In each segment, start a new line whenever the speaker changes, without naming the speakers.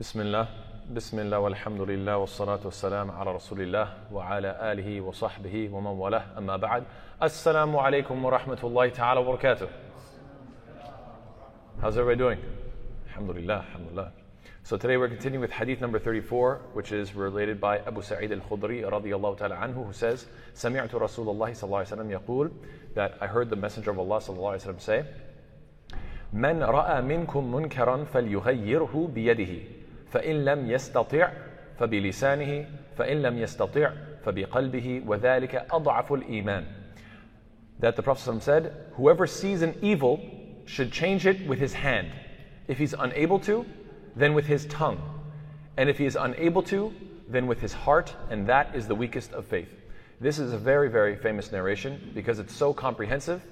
بسم الله بسم الله والحمد لله والصلاة والسلام على رسول الله وعلى آله وصحبه ومن والاه أما بعد السلام عليكم ورحمة الله تعالى وبركاته How's everybody doing? Alhamdulillah, alhamdulillah. So today we're continuing with hadith number 34, which is related by Abu Sa'id al-Khudri radiyallahu ta'ala anhu, who says, سمعت رسول الله صلى الله عليه وسلم يقول, that I heard the Messenger of Allah صلى الله عليه وسلم say, من رأى منكم منكرا فليغيره بيده فإن لم يستطع فبلسانه فإن لم يستطع فبقلبه وذلك أضعف الإيمان That the Prophet said, whoever sees an evil should change it with his hand. If he's unable to, then with his tongue. And if he is unable to, then with his heart, and that is the weakest of faith. This is a very, very famous narration because it's so comprehensive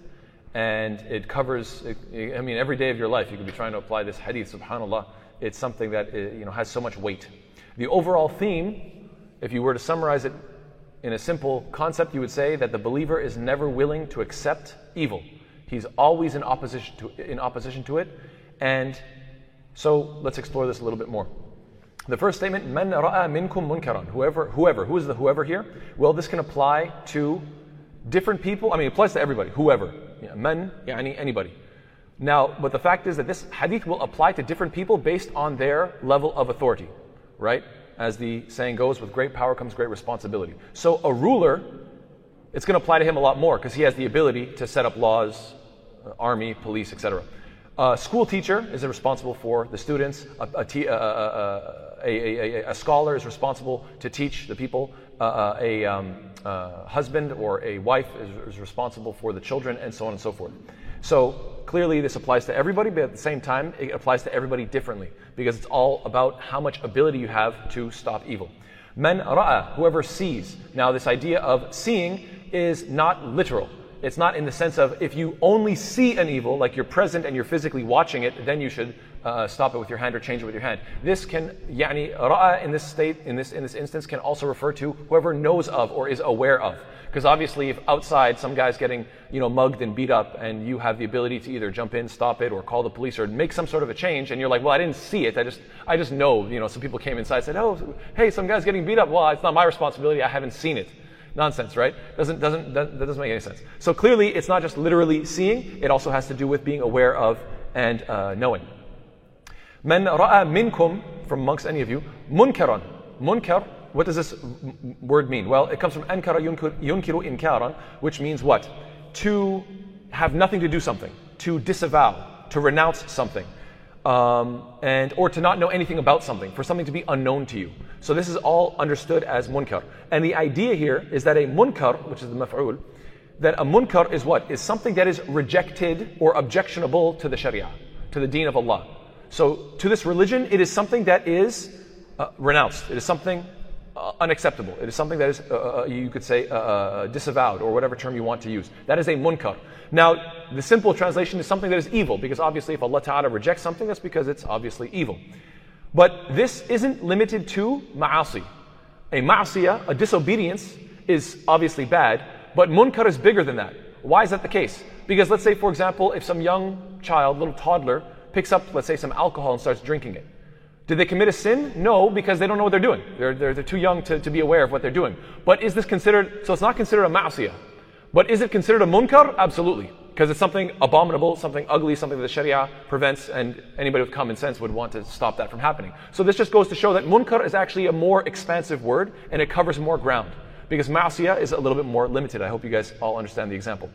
and it covers, I mean, every day of your life you could be trying to apply this hadith, subhanAllah. It's something that uh, you know, has so much weight. The overall theme, if you were to summarize it in a simple concept, you would say that the believer is never willing to accept evil. He's always in opposition to, in opposition to it. And so let's explore this a little bit more. The first statement, man ra'a minkum munkaran. Whoever, whoever, who is the whoever here? Well, this can apply to different people. I mean, it applies to everybody. Whoever. Man, yani anybody. Now, but the fact is that this hadith will apply to different people based on their level of authority, right? As the saying goes, with great power comes great responsibility. So a ruler, it's going to apply to him a lot more because he has the ability to set up laws, uh, army, police, etc. A school teacher is responsible for the students. A, a, a, a, scholar is responsible to teach the people. Uh, a um, uh, husband or a wife is, is, responsible for the children, and so on and so forth. So clearly, this applies to everybody, but at the same time, it applies to everybody differently because it's all about how much ability you have to stop evil. Men ra'a, whoever sees. Now, this idea of seeing is not literal. It's not in the sense of if you only see an evil, like you're present and you're physically watching it, then you should uh, stop it with your hand or change it with your hand. This can, yani, ra'a in this state, in this, in this instance, can also refer to whoever knows of or is aware of. Because obviously, if outside some guy's getting, you know, mugged and beat up, and you have the ability to either jump in, stop it, or call the police, or make some sort of a change, and you're like, well, I didn't see it. I just, I just know. You know, some people came inside, said, oh, hey, some guy's getting beat up. Well, it's not my responsibility. I haven't seen it. Nonsense, right? Doesn't, doesn't, that doesn't make any sense. So clearly, it's not just literally seeing, it also has to do with being aware of and uh, knowing. Man ra'a minkum, from amongst any of you, munkaran. Munkar, what does this word mean? Well, it comes from ankara yunkiru inkaran, which means what? To have nothing to do something, to disavow, to renounce something. Um, and or to not know anything about something, for something to be unknown to you. So this is all understood as munkar. And the idea here is that a munkar, which is the maf'ul, that a munkar is what? Is something that is rejected or objectionable to the sharia, to the deen of Allah. So to this religion, it is something that is uh, renounced. It is something uh, unacceptable. It is something that is, uh, you could say, disavowed, or whatever term you want to use. That is a munkar. Now, the simple translation is something that is evil, because obviously if Allah Ta'ala rejects something, that's because it's obviously evil. But this isn't limited to ma'asi. A ma'asiyah, a disobedience, is obviously bad, but munkar is bigger than that. Why is that the case? Because let's say, for example, if some young child, little toddler, picks up, let's say, some alcohol and starts drinking it. Did they commit a sin? No, because they don't know what they're doing. They're, they're, they're too young to, to be aware of what they're doing. But is this considered, so it's not considered a ma'asiyah. But is it considered a munkar? Absolutely. Because it's something abominable, something ugly, something that the Sharia prevents, and anybody with common sense would want to stop that from happening. So this just goes to show that munkar is actually a more expansive word, and it covers more ground. Because ma'asiyah is a little bit more limited. I hope you guys all understand the example.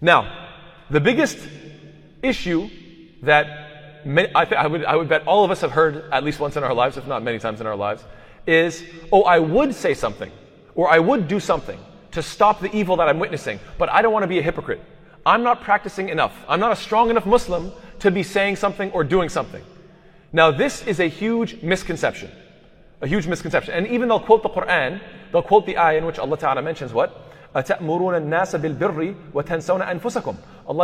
Now, the biggest issue that I, th- I, would, I would bet all of us have heard at least once in our lives, if not many times in our lives, is, oh, I would say something, or I would do something to stop the evil that I'm witnessing, but I don't want to be a hypocrite. I'm not practicing enough. I'm not a strong enough Muslim to be saying something or doing something. Now, this is a huge misconception. A huge misconception. And even they'll quote the Quran, they'll quote the ayah in which Allah Ta'ala mentions what? Allah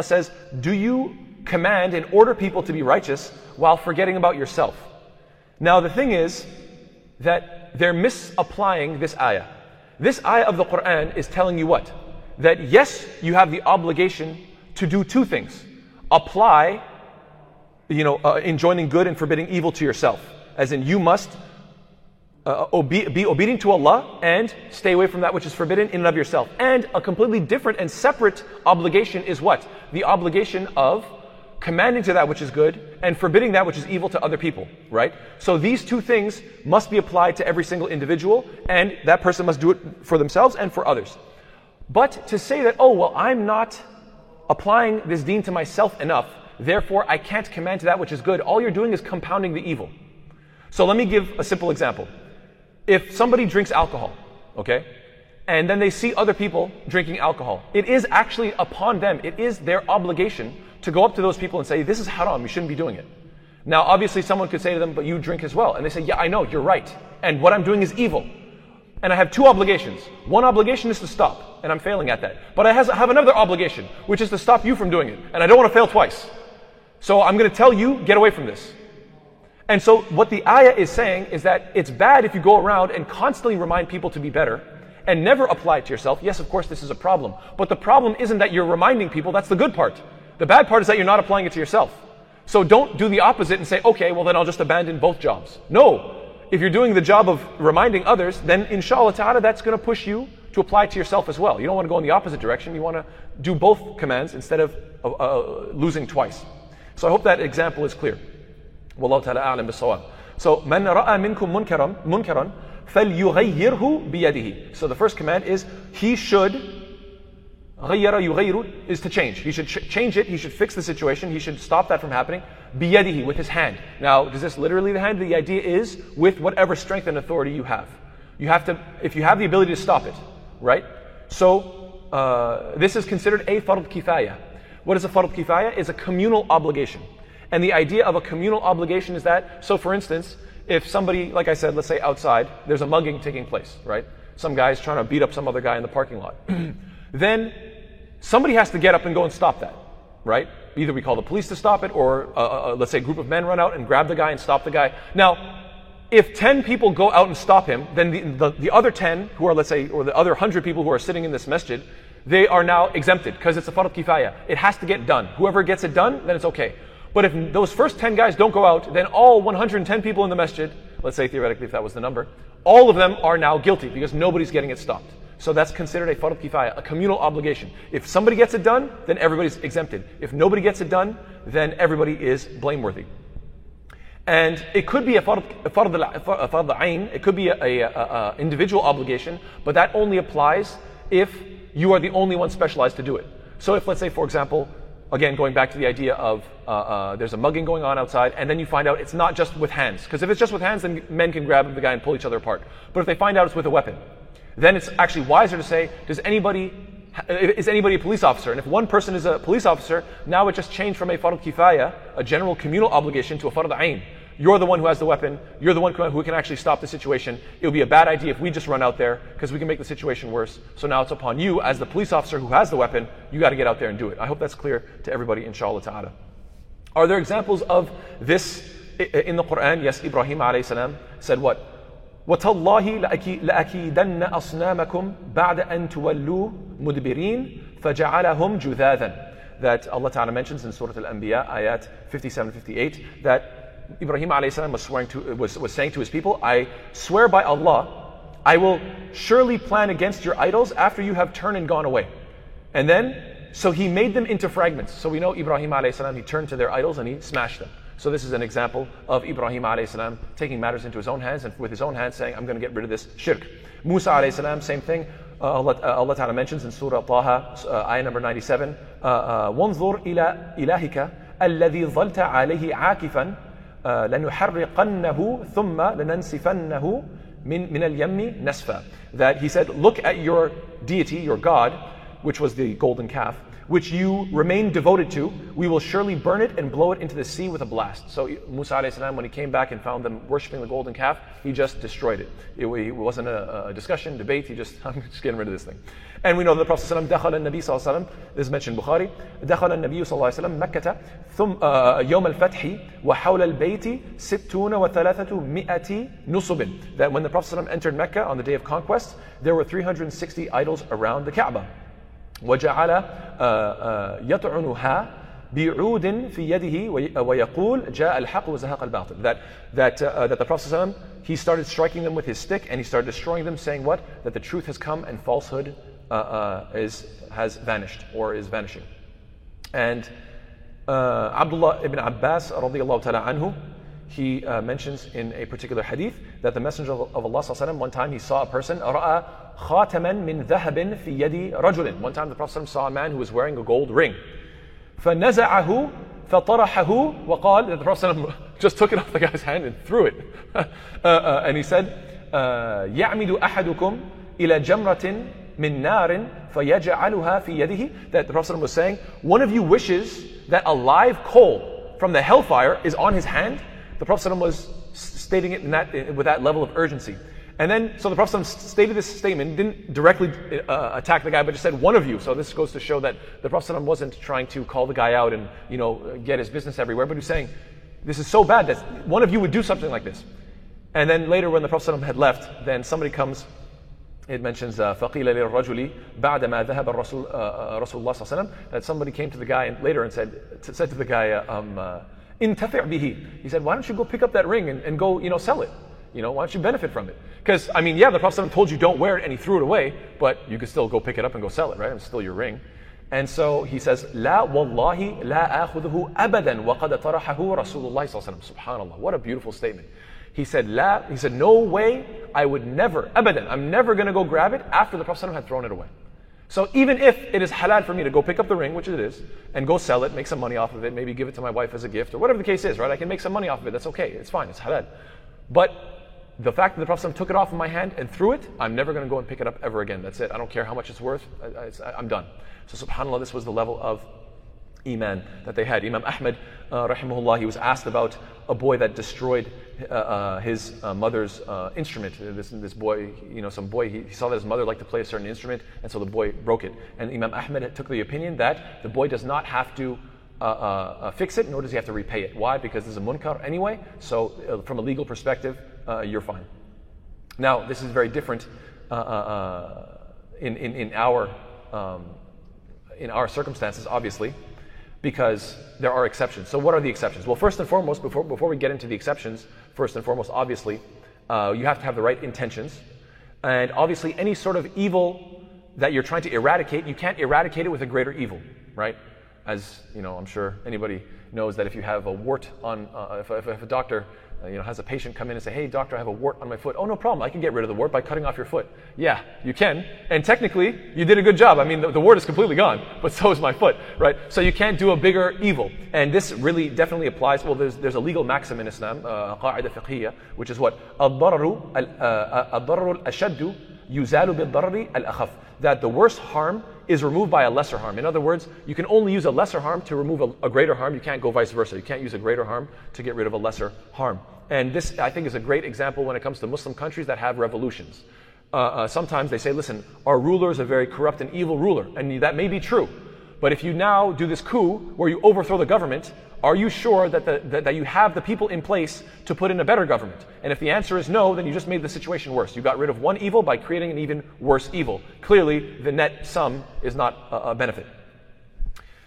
says, Do you command and order people to be righteous while forgetting about yourself? Now, the thing is that they're misapplying this ayah. This ayah of the Quran is telling you what? That yes, you have the obligation to do two things apply you know, uh, enjoining good and forbidding evil to yourself. As in, you must uh, obe- be obedient to Allah and stay away from that which is forbidden in and of yourself. And a completely different and separate obligation is what? The obligation of commanding to that which is good and forbidding that which is evil to other people, right? So these two things must be applied to every single individual, and that person must do it for themselves and for others. But to say that, oh, well, I'm not applying this deen to myself enough, therefore I can't command to that which is good, all you're doing is compounding the evil. So let me give a simple example. If somebody drinks alcohol, okay, and then they see other people drinking alcohol, it is actually upon them, it is their obligation to go up to those people and say, This is haram, you shouldn't be doing it. Now, obviously, someone could say to them, But you drink as well. And they say, Yeah, I know, you're right. And what I'm doing is evil. And I have two obligations. One obligation is to stop, and I'm failing at that. But I have another obligation, which is to stop you from doing it. And I don't want to fail twice. So I'm going to tell you, get away from this. And so what the ayah is saying is that it's bad if you go around and constantly remind people to be better and never apply it to yourself. Yes, of course, this is a problem. But the problem isn't that you're reminding people, that's the good part. The bad part is that you're not applying it to yourself. So don't do the opposite and say, okay, well then I'll just abandon both jobs. No. If you're doing the job of reminding others, then inshallah ta'ala, that's going to push you to apply it to yourself as well. You don't want to go in the opposite direction. You want to do both commands instead of uh, uh, losing twice. So I hope that example is clear. Wallahu ta'ala a'lam bisawab. So, من رأى منكم منكرا منكرا فليغيره بيده. So the first command is he should غير يغير is to change. He should ch- change it. He should fix the situation. He should stop that from happening. بيده with his hand. Now, does this literally the hand? The idea is with whatever strength and authority you have. You have to, if you have the ability to stop it, right? So, uh, this is considered a fard kifaya. What is a fard kifaya? Is a communal obligation. And the idea of a communal obligation is that, so for instance, if somebody, like I said, let's say outside, there's a mugging taking place, right? Some guy's trying to beat up some other guy in the parking lot. then somebody has to get up and go and stop that, right? Either we call the police to stop it, or uh, uh, uh, let's say a group of men run out and grab the guy and stop the guy. Now, if 10 people go out and stop him, then the, the, the other 10, who are, let's say, or the other 100 people who are sitting in this masjid, they are now exempted because it's a fard kifaya. It has to get done. Whoever gets it done, then it's okay. But if those first 10 guys don't go out, then all 110 people in the masjid, let's say theoretically if that was the number, all of them are now guilty because nobody's getting it stopped. So that's considered a fard kifaya, a communal obligation. If somebody gets it done, then everybody's exempted. If nobody gets it done, then everybody is blameworthy. And it could be a fard, a fard it could be a, a, a, individual obligation, but that only applies if you are the only one specialized to do it. So if, let's say, for example, again, going back to the idea of uh, uh, there's a mugging going on outside, and then you find out it's not just with hands. Because if it's just with hands, then men can grab the guy and pull each other apart. But if they find out it's with a weapon, then it's actually wiser to say, does anybody, is anybody a police officer? And if one person is a police officer, now it just changed from a fard kifaya, a general communal obligation, to a fard ain. You're the one who has the weapon. You're the one who can actually stop the situation. It would be a bad idea if we just run out there because we can make the situation worse. So now it's upon you as the police officer who has the weapon. You got to get out there and do it. I hope that's clear to everybody, inshallah ta'ala. Are there examples of this in the Quran? Yes, Ibrahim alayhi salam said what? وتالله لأكيدن أصنامكم بعد أن تولوا مدبرين فجعلهم جذاذا that Allah Ta'ala mentions in Surah Al-Anbiya, ayat 57-58, that Ibrahim alayhi was, swearing to, was, was saying to his people, I swear by Allah, I will surely plan against your idols after you have turned and gone away. And then, so he made them into fragments. So we know Ibrahim alayhi he turned to their idols and he smashed them. So this is an example of Ibrahim alayhi taking matters into his own hands and with his own hands saying, I'm going to get rid of this shirk. Musa alayhi same thing. Uh, Allah, uh, Allah Ta'ala mentions in Surah Taha, uh, ayah number 97, وَانظُرْ إِلَى إِلَهِكَ الَّذِي ظَلْتَ عَلَيْهِ عَاكِفًا لنحرقنه ثم لننسفنه من من اليم نسفا that he said look at your deity your god which was the golden calf which you remain devoted to, we will surely burn it and blow it into the sea with a blast. So Musa salam, when he came back and found them worshipping the golden calf, he just destroyed it. It, it wasn't a, a, discussion, debate, he just, I'm just getting rid of this thing. And we know that the Prophet ﷺ, دخل النبي صلى الله عليه وسلم, this is mentioned in Bukhari, دخل النبي صلى الله عليه وسلم مكة ثم يوم الفتح وحول البيت ستون وثلاثة مئة نصب. That when the Prophet ﷺ entered Mecca on the day of conquest, there were 360 idols around the Kaaba. وجعل يطعنها بعود في يده ويقول جاء الحق وزهق الباطل that that uh, that the Prophet ﷺ, he started striking them with his stick and he started destroying them saying what that the truth has come and falsehood uh, uh, is has vanished or is vanishing and uh, Abdullah ibn Abbas radiallahu ta'ala anhu he uh, mentions in a particular hadith that the Messenger of, of Allah وسلم, one time he saw a person رأى خاتما من ذهب في يد رجل one time the Prophet ﷺ saw a man who was wearing a gold ring فنزعه فطرحه وقال that the Prophet ﷺ just took it off the guy's hand and threw it uh, uh, and he said uh, يعمد أحدكم إلى جمرة من نار فيجعلها في يده that the Prophet ﷺ was saying one of you wishes that a live coal from the hellfire is on his hand the Prophet ﷺ was stating it that, with that level of urgency. And then, so the Prophet ﷺ stated this statement, didn't directly uh, attack the guy, but just said, one of you. So this goes to show that the Prophet ﷺ wasn't trying to call the guy out and, you know, get his business everywhere, but he was saying, this is so bad that one of you would do something like this. And then later when the Prophet ﷺ had left, then somebody comes, it mentions فَقِيلَ لِلرَّجُلِ بَعْدَمَا ذَهَبَ الرَّسُولُ رسول الله صلى الله عليه وسلم that somebody came to the guy and later and said, said to the guy, um, uh, intafi' bihi. He said, why don't you go pick up that ring and, and go, you know, sell it? You know, why don't you benefit from it? Because, I mean, yeah, the Prophet told you don't wear it and he threw it away, but you could still go pick it up and go sell it, right? It's still your ring. And so he says, لا والله لا آخذه أبدا وقد طرحه رسول الله صلى الله عليه وسلم. Subhanallah. What a beautiful statement. He said, La, he said, no way, I would never, abadan, I'm never going to go grab it after the Prophet had thrown it away. So even if it is halal for me to go pick up the ring, which it is, and go sell it, make some money off of it, maybe give it to my wife as a gift, or whatever the case is, right? I can make some money off of it. That's okay. It's fine. It's halal. But the fact that the Prophet took it off of my hand and threw it, I'm never going to go and pick it up ever again. That's it. I don't care how much it's worth. I, am done. So subhanAllah, this was the level of iman that they had. Imam Ahmed, uh, rahimahullah, he was asked about a boy that destroyed uh, uh, his uh, mother's uh, instrument. This, this boy, you know, some boy, he, he, saw that his mother liked to play a certain instrument, and so the boy broke it. And Imam Ahmed took the opinion that the boy does not have to uh, fix it, nor does he have to repay it. Why? Because this is a munkar anyway, so from a legal perspective, you're fine. Now, this is very different in, in, in, our, um, in our circumstances, obviously because there are exceptions. So, what are the exceptions? Well, first and foremost, before, before we get into the exceptions, first and foremost, obviously, uh, you have to have the right intentions. And obviously, any sort of evil that you're trying to eradicate, you can't eradicate it with a greater evil, right? As you know, I'm sure anybody knows that if you have a wart on, uh, if, if, if a doctor you know, has a patient come in and say, hey, doctor, I have a wart on my foot. Oh, no problem. I can get rid of the wart by cutting off your foot. Yeah, you can. And technically, you did a good job. I mean, the, the wart is completely gone, but so is my foot, right? So you can't do a bigger evil. And this really definitely applies. Well, there's, there's a legal maxim in Islam, uh, قاعدة which is what? الضرر الضرر الأشد يزال بالضرر الأخف. That the worst harm is removed by a lesser harm. In other words, you can only use a lesser harm to remove a, a, greater harm. You can't go vice versa. You can't use a greater harm to get rid of a lesser harm. And this, I think, is a great example when it comes to Muslim countries that have revolutions. Uh, uh, sometimes they say, listen, our ruler is a very corrupt and evil ruler. And that may be true. But if you now do this coup where you overthrow the government, are you sure that, the, that, that, you have the people in place to put in a better government? And if the answer is no, then you just made the situation worse. You got rid of one evil by creating an even worse evil. Clearly, the net sum is not a, a benefit.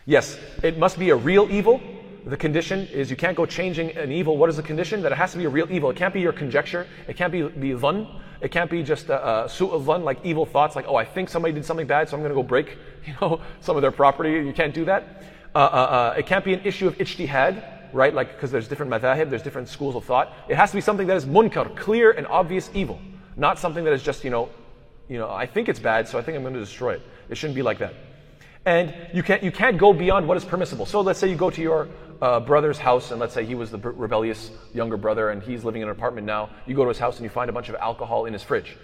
Yes, it must be a real evil. The condition is you can't go changing an evil. What is the condition? That it has to be a real evil. It can't be your conjecture. It can't be, be dhan. It can't be just a, a suit of dhan, like evil thoughts, like, oh, I think somebody did something bad, so I'm going to go break you know, some of their property. You can't do that. Uh, uh, uh, it can't be an issue of ijtihad, right? Like, because there's different madhahib, there's different schools of thought. It has to be something that is munkar, clear and obvious evil. Not something that is just, you know, you know, I think it's bad, so I think I'm going to destroy it. It shouldn't be like that. And you can't, you can't go beyond what is permissible. So let's say you go to your uh, brother's house, and let's say he was the rebellious younger brother, and he's living in an apartment now. You go to his house and you find a bunch of alcohol in his fridge.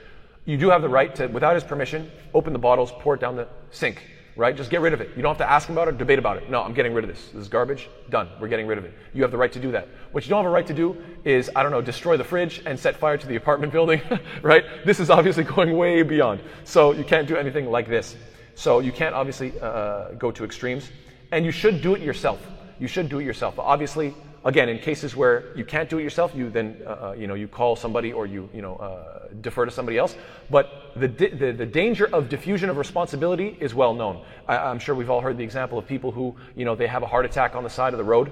You do have the right to, without his permission, open the bottles, pour it down the sink right? Just get rid of it. You don't have to ask about it, debate about it. No, I'm getting rid of this. This is garbage. Done. We're getting rid of it. You have the right to do that. What you don't have a right to do is, I don't know, destroy the fridge and set fire to the apartment building, right? This is obviously going way beyond. So you can't do anything like this. So you can't obviously uh, go to extremes. And you should do it yourself. You should do it yourself. Obviously, Again, in cases where you can't do it yourself, you then uh, uh, you know you call somebody or you you know uh, defer to somebody else. But the, the the danger of diffusion of responsibility is well known. I, I'm sure we've all heard the example of people who you know they have a heart attack on the side of the road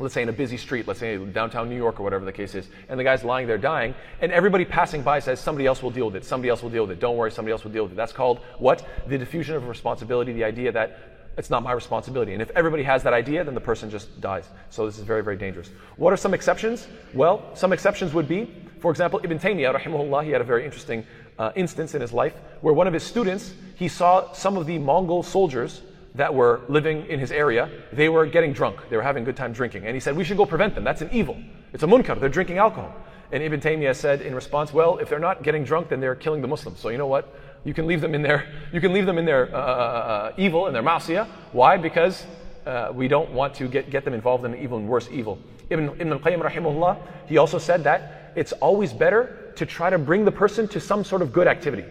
let's say in a busy street, let's say downtown New York or whatever the case is, and the guy's lying there dying, and everybody passing by says, somebody else will deal with it, somebody else will deal with it, don't worry, somebody else will deal with it. That's called what? The diffusion of responsibility, the idea that it's not my responsibility. And if everybody has that idea, then the person just dies. So this is very, very dangerous. What are some exceptions? Well, some exceptions would be, for example, Ibn Taymiyyah, rahimahullah, he had a very interesting uh, instance in his life where one of his students, he saw some of the Mongol soldiers that were living in his area, they were getting drunk. They were having a good time drinking. And he said, we should go prevent them. That's an evil. It's a munkar. They're drinking alcohol. And Ibn Taymiyyah said in response, well, if they're not getting drunk, then they're killing the Muslims. So you know what? You can leave them in their, you can leave them in their uh, uh, uh evil, in their ma'asiyah. Why? Because uh, we don't want to get, get them involved in an even worse evil. Ibn, Ibn al-Qayyim rahimahullah, he also said that it's always better to try to bring the person to some sort of good activity.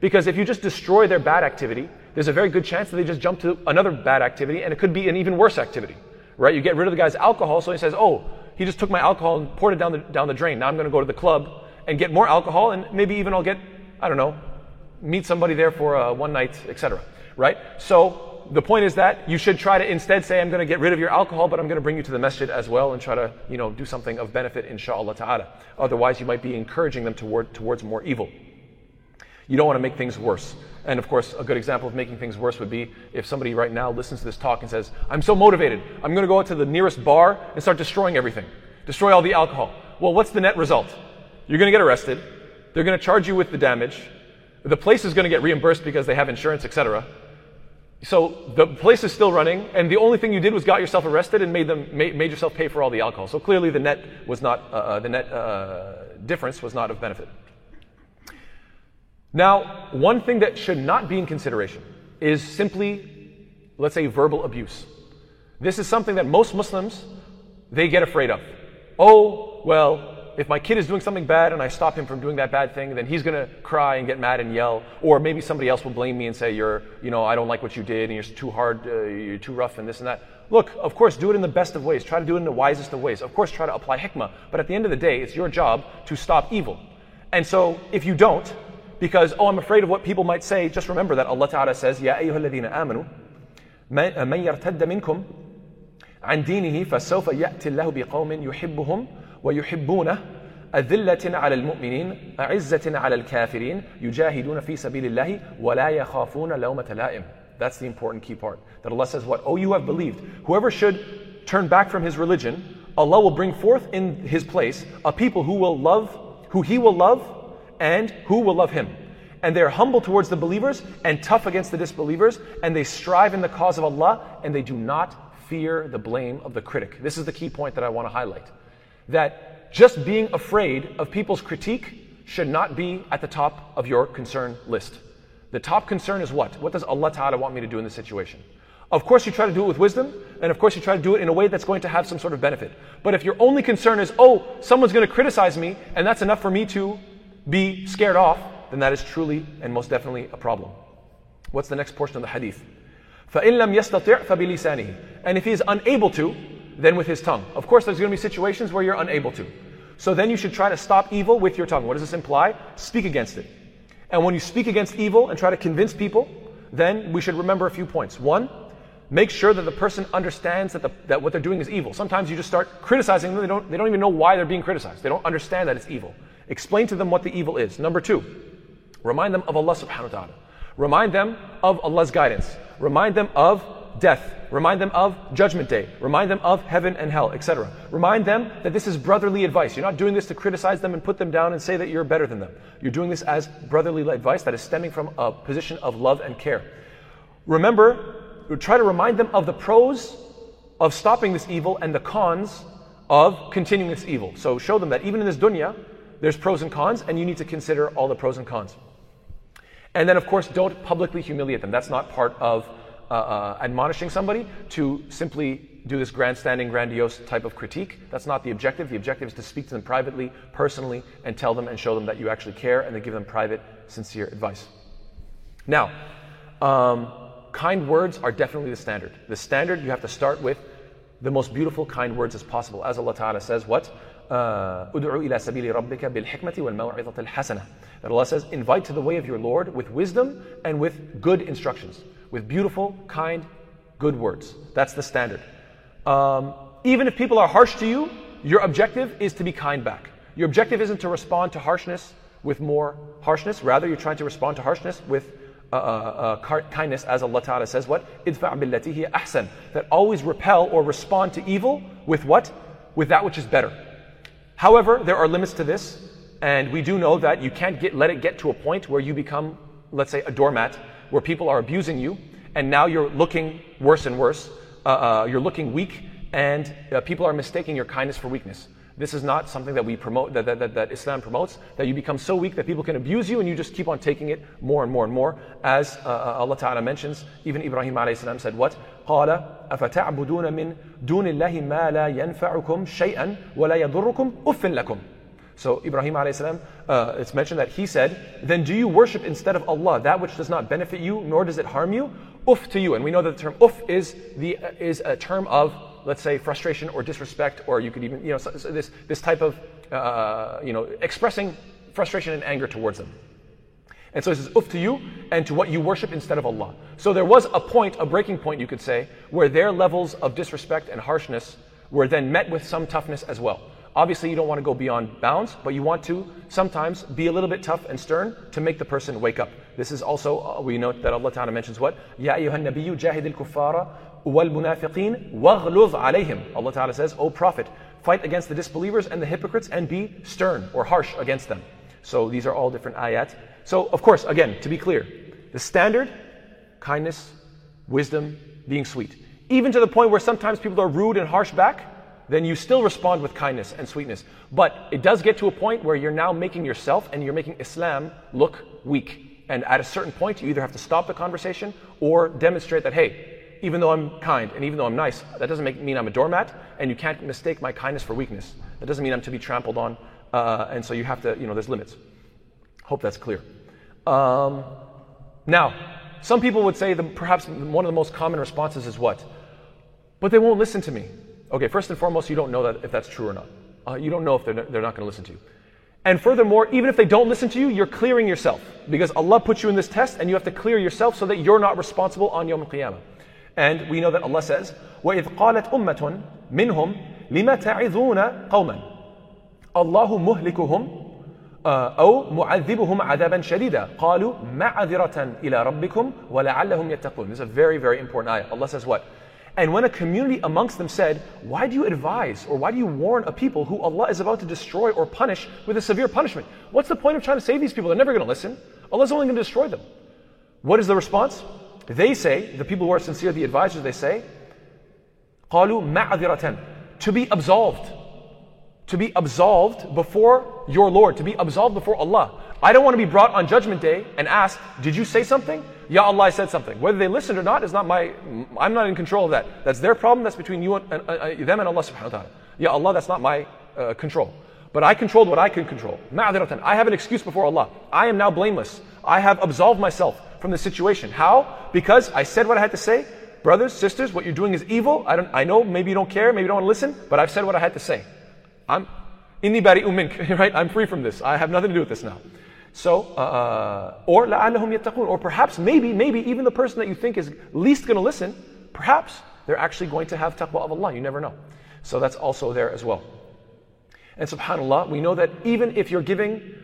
Because if you just destroy their bad activity, there's a very good chance that they just jump to another bad activity and it could be an even worse activity. Right? You get rid of the guy's alcohol, so he says, oh, he just took my alcohol and poured it down the, down the drain. Now I'm going to go to the club and get more alcohol and maybe even I'll get, I don't know, meet somebody there for a one night, etc. Right? So the point is that you should try to instead say, I'm going to get rid of your alcohol, but I'm going to bring you to the masjid as well and try to, you know, do something of benefit, inshallah ta'ala. Otherwise, you might be encouraging them toward, towards more evil. You don't want to make things worse. And of course, a good example of making things worse would be if somebody right now listens to this talk and says, I'm so motivated, I'm going to go out to the nearest bar and start destroying everything, destroy all the alcohol. Well, what's the net result? You're going to get arrested. They're going to charge you with the damage. The place is going to get reimbursed because they have insurance, etc. So the place is still running, and the only thing you did was got yourself arrested and made them made, yourself pay for all the alcohol. So clearly, the net was not uh, uh the net uh, difference was not of benefit. Now, one thing that should not be in consideration is simply, let's say, verbal abuse. This is something that most Muslims, they get afraid of. Oh, well, if my kid is doing something bad and I stop him from doing that bad thing, then he's going to cry and get mad and yell. Or maybe somebody else will blame me and say, you're, you know, I don't like what you did and you're too hard, uh, you're too rough and this and that. Look, of course, do it in the best of ways. Try to do it in the wisest of ways. Of course, try to apply hikmah. But at the end of the day, it's your job to stop evil. And so, if you don't, because, oh, I'm afraid of what people might say, just remember that Allah Ta'ala says, يَا أَيُّهَا الَّذِينَ آمَنُوا مَنْ يَرْتَدَّ مِنْكُمْ عن دينه فسوف يأتي الله بقوم يحبهم ويحبونه أذلة على المؤمنين أعزة على الكافرين يجاهدون في سبيل الله ولا يخافون لومة لائم That's the important key part. That Allah says what? Oh, you have believed. Whoever should turn back from his religion, Allah will bring forth in his place a people who will love, who he will love and who will love him. And they're humble towards the believers and tough against the disbelievers, and they strive in the cause of Allah, and they do not fear the blame of the critic. This is the key point that I want to highlight. That just being afraid of people's critique should not be at the top of your concern list. The top concern is what? What does Allah Ta'ala want me to do in this situation? Of course, you try to do it with wisdom, and of course, you try to do it in a way that's going to have some sort of benefit. But if your only concern is, oh, someone's going to criticize me, and that's enough for me to be scared off, then that is truly and most definitely a problem. What's the next portion of the hadith? فَإِن لَمْ يَسْتَطِعْ فَبِلِسَانِهِ And if he is unable to, then with his tongue. Of course, there's going to be situations where you're unable to. So then you should try to stop evil with your tongue. What does this imply? Speak against it. And when you speak against evil and try to convince people, then we should remember a few points. One, make sure that the person understands that, the, that what they're doing is evil. Sometimes you just start criticizing them, they don't, they don't even know why they're being criticized. They don't understand that it's evil. Explain to them what the evil is. Number two, remind them of Allah subhanahu wa ta'ala. Remind them of Allah's guidance. Remind them of death. Remind them of judgment day. Remind them of heaven and hell, etc. Remind them that this is brotherly advice. You're not doing this to criticize them and put them down and say that you're better than them. You're doing this as brotherly advice that is stemming from a position of love and care. Remember, try to remind them of the pros of stopping this evil and the cons of continuing this evil. So show them that even in this dunya, there's pros and cons, and you need to consider all the pros and cons. And then, of course, don't publicly humiliate them. That's not part of uh, uh, admonishing somebody to simply do this grandstanding, grandiose type of critique. That's not the objective. The objective is to speak to them privately, personally, and tell them and show them that you actually care and to give them private, sincere advice. Now, um, kind words are definitely the standard. The standard you have to start with the most beautiful kind words as possible. As Allah Ta'ala says, what? Uh, that Allah says, invite to the way of your Lord with wisdom and with good instructions with beautiful, kind, good words. That's the standard. Um, even if people are harsh to you, your objective is to be kind back. Your objective isn't to respond to harshness with more harshness. Rather, you're trying to respond to harshness with uh, uh, uh, kindness, as Allah Ta'ala says, what? Idfa' billati ahsan. That always repel or respond to evil with what? With that which is better. However, there are limits to this, and we do know that you can't get, let it get to a point where you become, let's say, a doormat, where people are abusing you, and now you're looking worse and worse. Uh, uh, you're looking weak, and uh, people are mistaking your kindness for weakness. This is not something that we promote, that, that, that, that, Islam promotes, that you become so weak that people can abuse you and you just keep on taking it more and more and more. As uh, uh Allah Ta'ala mentions, even Ibrahim salam said what? قال أفتعبدون من دون الله ما لا ينفعكم شيئا ولا يضركم أف لكم so Ibrahim alayhi uh, it's mentioned that he said, then do you worship instead of Allah that which does not benefit you, nor does it harm you? Uff to you. And we know that the term uff is, the, is a term of let's say, frustration or disrespect, or you could even, you know, so, so this, this type of, uh, you know, expressing frustration and anger towards them. And so it says, uff to you and to what you worship instead of Allah. So there was a point, a breaking point, you could say, where their levels of disrespect and harshness were then met with some toughness as well obviously you don't want to go beyond bounds, but you want to sometimes be a little bit tough and stern to make the person wake up. This is also, uh, we note that Allah Ta'ala mentions what? Ya ayyuhan nabiyyu Jahidil kuffara wal-munafiqeen waghluz alayhim. Allah Ta'ala says, O Prophet, fight against the disbelievers and the hypocrites and be stern or harsh against them. So these are all different ayat. So of course, again, to be clear, the standard, kindness, wisdom, being sweet. Even to the point where sometimes people are rude and harsh back, then you still respond with kindness and sweetness. But it does get to a point where you're now making yourself and you're making Islam look weak. And at a certain point, you either have to stop the conversation or demonstrate that, hey, even though I'm kind and even though I'm nice, that doesn't make, mean I'm a doormat, and you can't mistake my kindness for weakness. That doesn't mean I'm to be trampled on, uh, and so you have to, you know, there's limits. Hope that's clear. Um, now, some people would say that perhaps one of the most common responses is what? But they won't listen to me. Okay, first and foremost, you don't know that if that's true or not. Uh, you don't know if they're, they're not going to listen to you. And furthermore, even if they don't listen to you, you're clearing yourself because Allah put you in this test and you have to clear yourself so that you're not responsible on Yom Qiyamah. And we know that Allah says, وَإِذْ قَالَتْ أُمَّةٌ مِّنْهُمْ لِمَ تَعِذُونَ قَوْمًا الله مهلكهم أو معذبهم عذابا شديدا قالوا معذرة إلى ربكم ولعلهم يتقون This is a very, very important ayah. Allah says what? And when a community amongst them said, Why do you advise or why do you warn a people who Allah is about to destroy or punish with a severe punishment? What's the point of trying to save these people? They're never going to listen. Allah's only going to destroy them. What is the response? They say, the people who are sincere, the advisors, they say, قالوا معذرة to be absolved to be absolved before your Lord, to be absolved before Allah. I don't want to be brought on judgment day and asked, did you say something? Ya Allah, said something. Whether they listened or not is not my, I'm not in control of that. That's their problem. That's between you and, uh, uh, them and Allah subhanahu wa ta'ala. Ya Allah, that's not my uh, control. But I controlled what I could control. Ma'adiratan. I have an excuse before Allah. I am now blameless. I have absolved myself from the situation. How? Because I said what I had to say. Brothers, sisters, what you're doing is evil. I, don't, I know maybe you don't care, maybe you don't want to listen, but I've said what I had to say. I'm inni bari'un mink, right? I'm free from this. I have nothing to do with this now. So, uh, uh or la'allahum yattaqun, or perhaps, maybe, maybe even the person that you think is least going to listen, perhaps they're actually going to have taqwa of Allah. You never know. So that's also there as well. And subhanAllah, we know that even if you're giving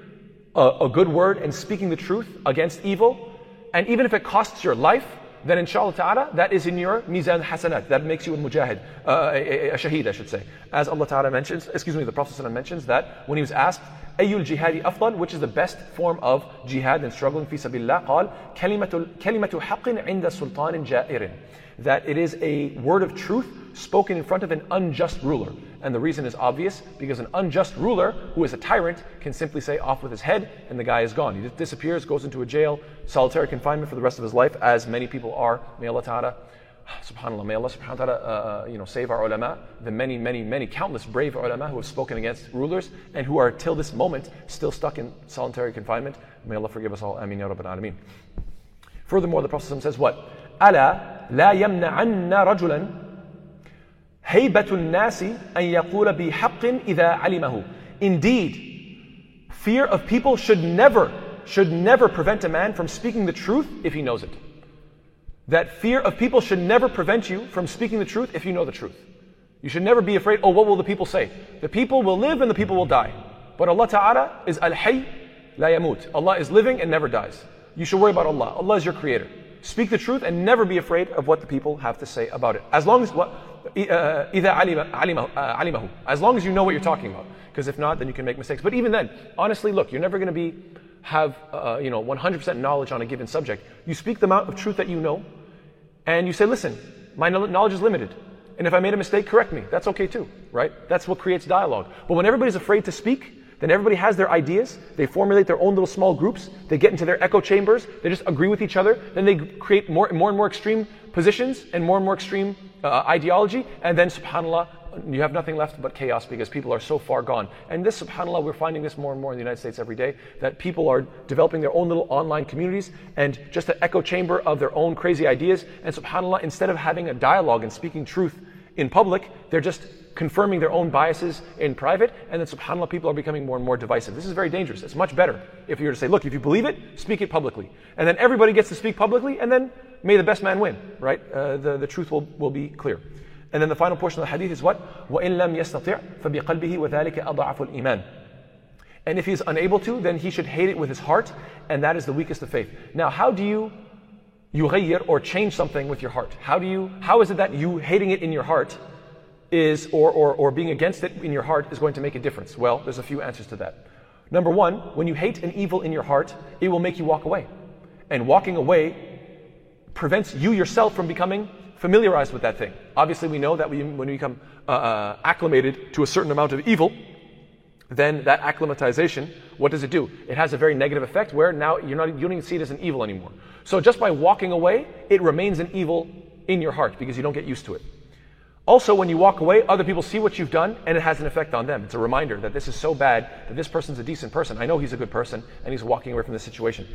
a, a good word and speaking the truth against evil, and even if it costs your life, then inshallah ta'ala, that is in your mizan hasanat. That makes you a mujahid, uh, a, a, a, shaheed, I should say. As Allah ta'ala mentions, excuse me, the Prophet mentions that when he was asked, Ayyul jihadi afdal, which is the best form of jihad and struggling fi sabilillah, قال كلمة, كلمة حق عند سلطان جائر. That it is a word of truth spoken in front of an unjust ruler. And the reason is obvious because an unjust ruler who is a tyrant can simply say off with his head and the guy is gone. He disappears, goes into a jail, solitary confinement for the rest of his life, as many people are. May Allah Ta'ala subhanallah, may Allah subhanahu wa ta'ala uh, uh, you know, save our ulama, the many, many, many countless brave ulama who have spoken against rulers and who are till this moment still stuck in solitary confinement. May Allah forgive us all. Ameen ya Rabbil Alameen. Furthermore, the Prophet says what? ألا لا يمنعن رجلا هيبة الناس أن يقول بحق إذا علمه. Indeed, fear of people should never, should never prevent a man from speaking the truth if he knows it. That fear of people should never prevent you from speaking the truth if you know the truth. You should never be afraid, oh, what will the people say? The people will live and the people will die. But Allah Ta'ala is Al Hayy La Yamut. Allah is living and never dies. You should worry about Allah. Allah is your creator. Speak the truth and never be afraid of what the people have to say about it. As long as what uh, uh, as long as you know what you're talking about. Because if not, then you can make mistakes. But even then, honestly, look, you're never going to be have uh, you know 100% knowledge on a given subject. You speak the amount of truth that you know, and you say, listen, my knowledge is limited. And if I made a mistake, correct me. That's okay too, right? That's what creates dialogue. But when everybody's afraid to speak, then everybody has their ideas. They formulate their own little small groups. They get into their echo chambers. They just agree with each other. Then they create more, and more and more extreme positions and more and more extreme uh, ideology. And then, subhanAllah, you have nothing left but chaos because people are so far gone. And this, subhanAllah, we're finding this more and more in the United States every day that people are developing their own little online communities and just an echo chamber of their own crazy ideas. And subhanAllah, instead of having a dialogue and speaking truth in public, they're just confirming their own biases in private, and then subhanAllah, people are becoming more and more divisive. This is very dangerous. It's much better if you were to say, look, if you believe it, speak it publicly. And then everybody gets to speak publicly, and then may the best man win, right? Uh, the, the truth will, will be clear. And then the final portion of the hadith is what? وَإِن لَمْ يَسْتَطِعْ فَبِقَلْبِهِ وَذَلِكَ أَضَعَفُ الْإِيمَانِ And if he's unable to, then he should hate it with his heart, and that is the weakest of faith. Now, how do you يغير or change something with your heart? How do you, how is it that you hating it in your heart is, or, or, or being against it in your heart is going to make a difference? Well, there's a few answers to that. Number one, when you hate an evil in your heart, it will make you walk away. And walking away prevents you yourself from becoming familiarized with that thing. Obviously, we know that we, when we become uh, uh, acclimated to a certain amount of evil, then that acclimatization, what does it do? It has a very negative effect where now you're not, you don't even see it as an evil anymore. So just by walking away, it remains an evil in your heart because you don't get used to it. Also, when you walk away, other people see what you've done and it has an effect on them. It's a reminder that this is so bad that this person's a decent person. I know he's a good person and he's walking away from the situation.